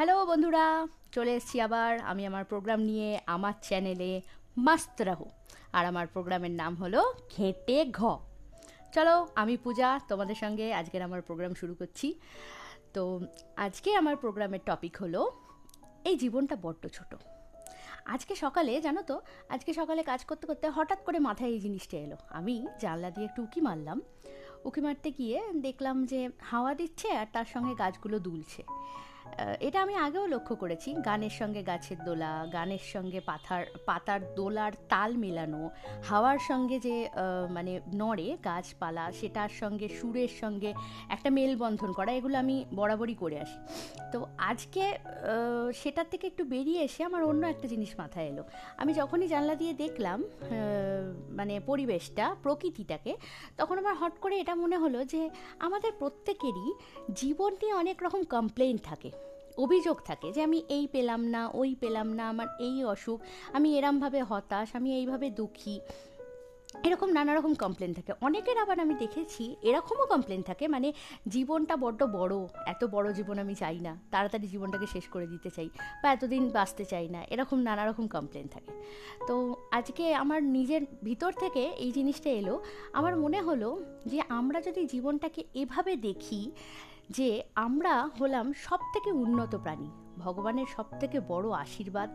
Hello বন্ধুরা, চলে এসেছি আবার। আমি আমার প্রোগ্রাম নিয়ে, আমার চ্যানেলে মাস্ত রাহো। আর আমার প্রোগ্রামের নাম হলো ঘেঁটে ঘ। চলো, আমি পূজা, তোমাদের সঙ্গে আজকের আমার প্রোগ্রাম শুরু করছি। তো আজকে আমার প্রোগ্রামের টপিক হলো, এই জীবনটা বড্ড ছোট। আজকে সকালে, জানো তো, আজকে সকালে কাজ করতে করতে হঠাৎ করে মাথায় এই জিনিসটা এলো। আমি জানলা দিয়ে একটু উঁকি মারলাম। উঁকি মারতে গিয়ে দেখলাম যে হাওয়া দিচ্ছে আর তার সঙ্গে গাছগুলো দুলছে। এটা আমি আগেও লক্ষ্য করেছি। গানের সঙ্গে গাছের দোলা, গানের সঙ্গে পাথার, পাতার দোলার তাল মেলানো, হাওয়ার সঙ্গে যে মানে নড়ে গাছপালা, সেটার সঙ্গে, সুরের সঙ্গে একটা মেলবন্ধন করা, এগুলো আমি বরাবরই করে আসি। তো আজকে সেটার থেকে একটু বেরিয়ে এসে আমার অন্য একটা জিনিস মাথায় এলো। আমি যখনই জানলা দিয়ে দেখলাম মানে পরিবেশটা, প্রকৃতিটাকে, তখন আমার হট করে এটা মনে হলো যে, আমাদের প্রত্যেকেরই জীবন নিয়ে অনেক রকম কমপ্লেন থাকে। অভিযোগ থাকে যে আমি এই পেলাম না, ওই পেলাম না, আমার এই অসুখ, আমি এরমভাবে হতাশ, আমি এইভাবে দুঃখী। এরকম নানা রকম কমপ্লেন থাকে। অনেকের আবার আমি দেখেছি এরকমও কমপ্লেন থাকে মানে জীবনটা বড্ড বড়, এত বড় জীবন আমি চাই না, তাড়াতাড়ি জীবনটাকে শেষ করে দিতে চাই বা এতদিন বাঁচতে চাই না, এরকম নানা রকম কমপ্লেন থাকে। তো আজকে আমার নিজের ভিতর থেকে এই জিনিসটা এলো। আমার মনে হলো যে আমরা যদি জীবনটাকে এভাবে দেখি যে আমরা হলাম সব থেকে উন্নত প্রাণী। ভগবানের সব থেকে বড় আশীর্বাদ,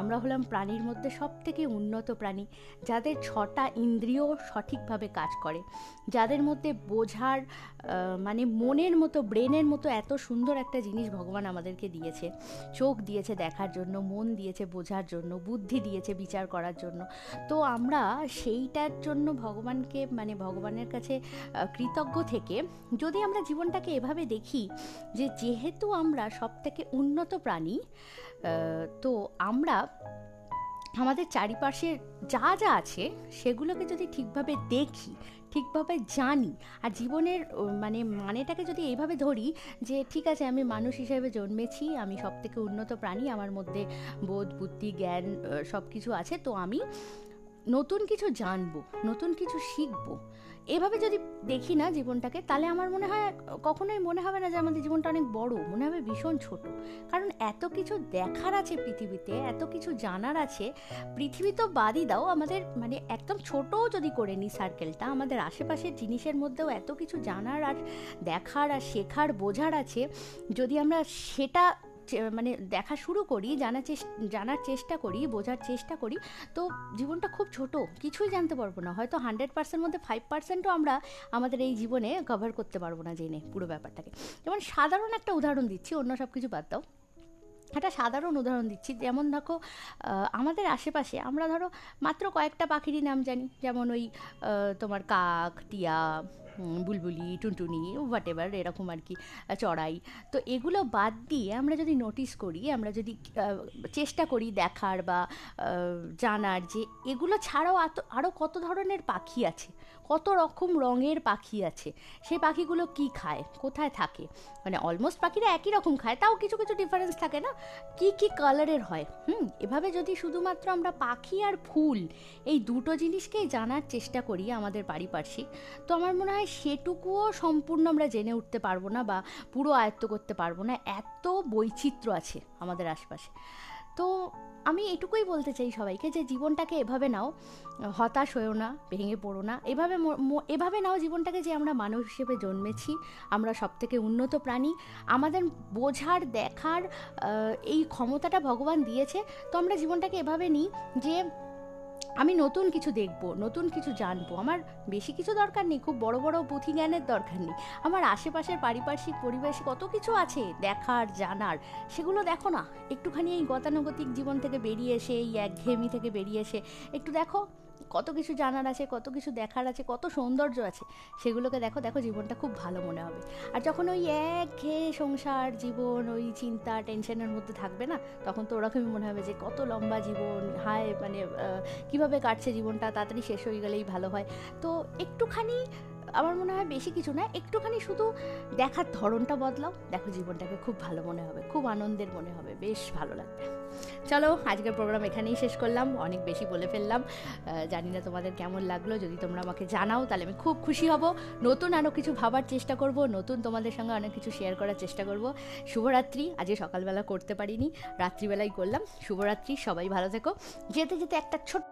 আমরা হলাম প্রাণীর মধ্যে সব থেকে উন্নত প্রাণী, যাদের ছটা ইন্দ্রিয় সঠিকভাবে কাজ করে। যাদের মধ্যে বোঝার মানে মনের মতো, ব্রেনের মতো এত সুন্দর একটা জিনিস ভগবান আমাদেরকে দিয়েছে। চোখ দিয়েছে দেখার জন্য, মন দিয়েছে বোঝার জন্য, বুদ্ধি দিয়েছে বিচার করার জন্য। তো আমরা সেইটার জন্য ভগবানকে মানে ভগবানের কাছে কৃতজ্ঞ থেকে যদি আমরা জীবনটাকে এভাবে দেখি যে যেহেতু আমরা সব থেকে উন্নত প্রাণী তো আমরা আমাদের চারিপাশে যা যা আছে সেগুলোকে যদি ঠিকভাবে দেখি, ঠিকভাবে জানি আর জীবনের মানে মানেটাকে যদি এইভাবে ধরি যে ঠিক আছে আমি মানুষ হিসেবে জন্মেছি, আমি সব থেকে উন্নত প্রাণী, আমার মধ্যে বোধ, বুদ্ধি, জ্ঞান সব কিছু আছে, তো আমি নতুন কিছু জানব, নতুন কিছু শিখব। এভাবে যদি দেখি না জীবনটাকে, তাহলে আমার মনে হয়, কখনোই মনে হবে না যে আমাদের জীবনটা অনেক বড়, মনে হবে ভীষণ ছোট। কারণ এত কিছু দেখার আছে পৃথিবীতে, এত কিছু জানার আছে, পৃথিবী তো বাদই দাও, আমাদের মানে একদম ছোটও যদি করে নিই সার্কেলটা আমাদের আশেপাশের জিনিসের মধ্যেও এত কিছু জানার আর দেখার আর শেখার, বোঝার আছে, যদি আমরা সেটা মানে দেখা শুরু করি, জানার চেষ্টা জানার চেষ্টা করি, বোঝার চেষ্টা করি। তো জীবনটা খুব ছোট, কিছুই জানতে পারব না। হয়তো হান্ড্রেড পার্সেন্ট মধ্যে ফাইভ পার্সেন্টও আমরা আমাদের এই জীবনে কভার করতে পারব না জেনে পুরো ব্যাপারটাকে। যেমন সাধারণ একটা উদাহরণ দিচ্ছি, অন্য সব কিছু বাদ দাও। একটা সাধারণ উদাহরণ দিচ্ছি, যেমন দেখো আমাদের আশেপাশে আমরা ধরো মাত্র কয়েকটা পাখিরই নাম জানি। যেমন ওই তোমার কাক, টিয়া বুলবুলি, টুনটুনি হোয়াট এভার এরকম আর কি চড়াই। তো এগুলো বাদ দিয়ে আমরা যদি নোটিস করি, আমরা যদি চেষ্টা করি দেখার বা জানার যে এগুলো ছাড়াও আরও কত ধরনের পাখি আছে, কত রকম রঙের পাখি আছে, সেই পাখিগুলো কি খায়, কোথায় থাকে? মানে অলমোস্ট পাখিরা একই রকম খায়, তাও কিছু কিছু ডিফারেন্স থাকে না, কি কি কালারের হয়, হুম? এভাবে যদি শুধুমাত্র আমরা পাখি আর ফুল, এই দুটো জিনিসকেই জানার চেষ্টা করি আমাদের পারিপার্শ্বিক, তো আমার মনে হয় সেটুকুও সম্পূর্ণ আমরা জেনে উঠতে পারব না বা পুরো আয়ত্ত করতে পারব না। এত বৈচিত্র্য আছে আমাদের আশপাশে। তো আমি এটুকুই বলতে চাই সবাইকে যে জীবনটাকে এভাবে নাও, হতাশ হয়েও না, ভেঙে পড়ো না। এভাবে এভাবে নাও জীবনটাকে যে আমরা মানুষ হিসেবে জন্মেছি, আমরা সব থেকে উন্নত প্রাণী। আমাদের বোঝার, দেখার এই ক্ষমতাটা ভগবান দিয়েছে। তো আমরা জীবনটাকে এভাবে নিই যে আমি নতুন কিছু দেখব, নতুন কিছু জানব। আমার বেশি কিছু দরকার নেই, খুব বড় বড় পুঁথি জ্ঞানের দরকার নেই। আমার আশেপাশের পারিপার্শ্বিক পরিবেশে কত কিছু আছে, দেখার, জানার, সেগুলো দেখো না। একটুখানি এই গতানুগতিক জীবন থেকে বেরিয়ে এসে, এই একঘেয়েমি থেকে বেরিয়ে এসে, একটু দেখো। কত কিছু জানার আছে, কত কিছু দেখার আছে, কত সৌন্দর্য আছে, সেগুলোকে দেখো দেখো জীবনটা খুব ভালো মনে হবে। আর যখন ওই একঘেয়ে সংসার, জীবন, ওই চিন্তা, টেনশনের মধ্যে থাকবে না, তখন তো ওরকমই মনে হবে যে কত লম্বা জীবন, হায় মানে কীভাবে কাটছে জীবনটা, তাড়াতাড়ি শেষ হয়ে গেলেই ভালো হয়। তো একটুখানি আমার মনে হয় বেশি কিছু না, একটুখানি শুধু দেখার ধরনটা বদলাও, দেখো জীবনটাকে খুব ভালো মনে হবে, খুব আনন্দের মনে হবে, বেশ ভালো লাগবে। চলো, আজকের প্রোগ্রাম এখানেই শেষ করলাম, অনেক বেশি বলে ফেললাম জানি না তোমাদের কেমন লাগল, যদি তোমরা আমাকে জানাও, তাহলে আমি খুব খুশি হব। নতুন আরও কিছু ভাবার চেষ্টা করব, নতুন তোমাদের সঙ্গে অনেক কিছু শেয়ার করার চেষ্টা করব। শুভরাত্রি, আজকে সকালবেলা করতে পারিনি, রাত্রিবেলাই করলাম। শুভরাত্রি, সবাই ভালো থেকো। যেতে যেতে একটা ছোট্ট